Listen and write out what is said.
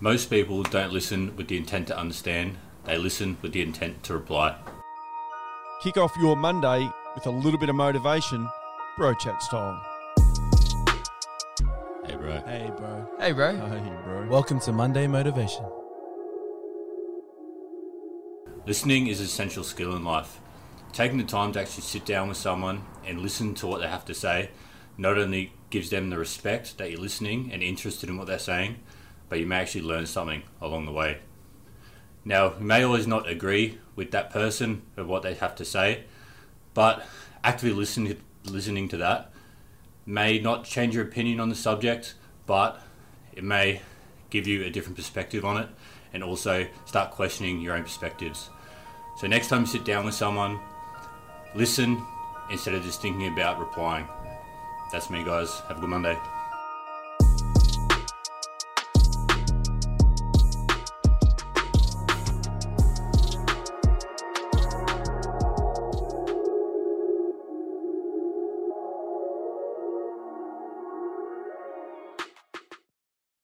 Most people don't listen with the intent to understand, they listen with the intent to reply. Kick off your Monday with a little bit of motivation, bro chat style. Hey, bro. Hey, bro. Hey, bro. Hey, bro. Welcome to Monday Motivation. Listening is an essential skill in life. Taking the time to actually sit down with someone and listen to what they have to say not only gives them the respect that you're listening and interested in what they're saying, but you may actually learn something along the way. Now, you may always not agree with that person or what they have to say, but actively listening listening to that may not change your opinion on the subject, but it may give you a different perspective on it and also start questioning your own perspectives. So next time you sit down with someone, listen instead of just thinking about replying. That's me, guys. Have a good Monday.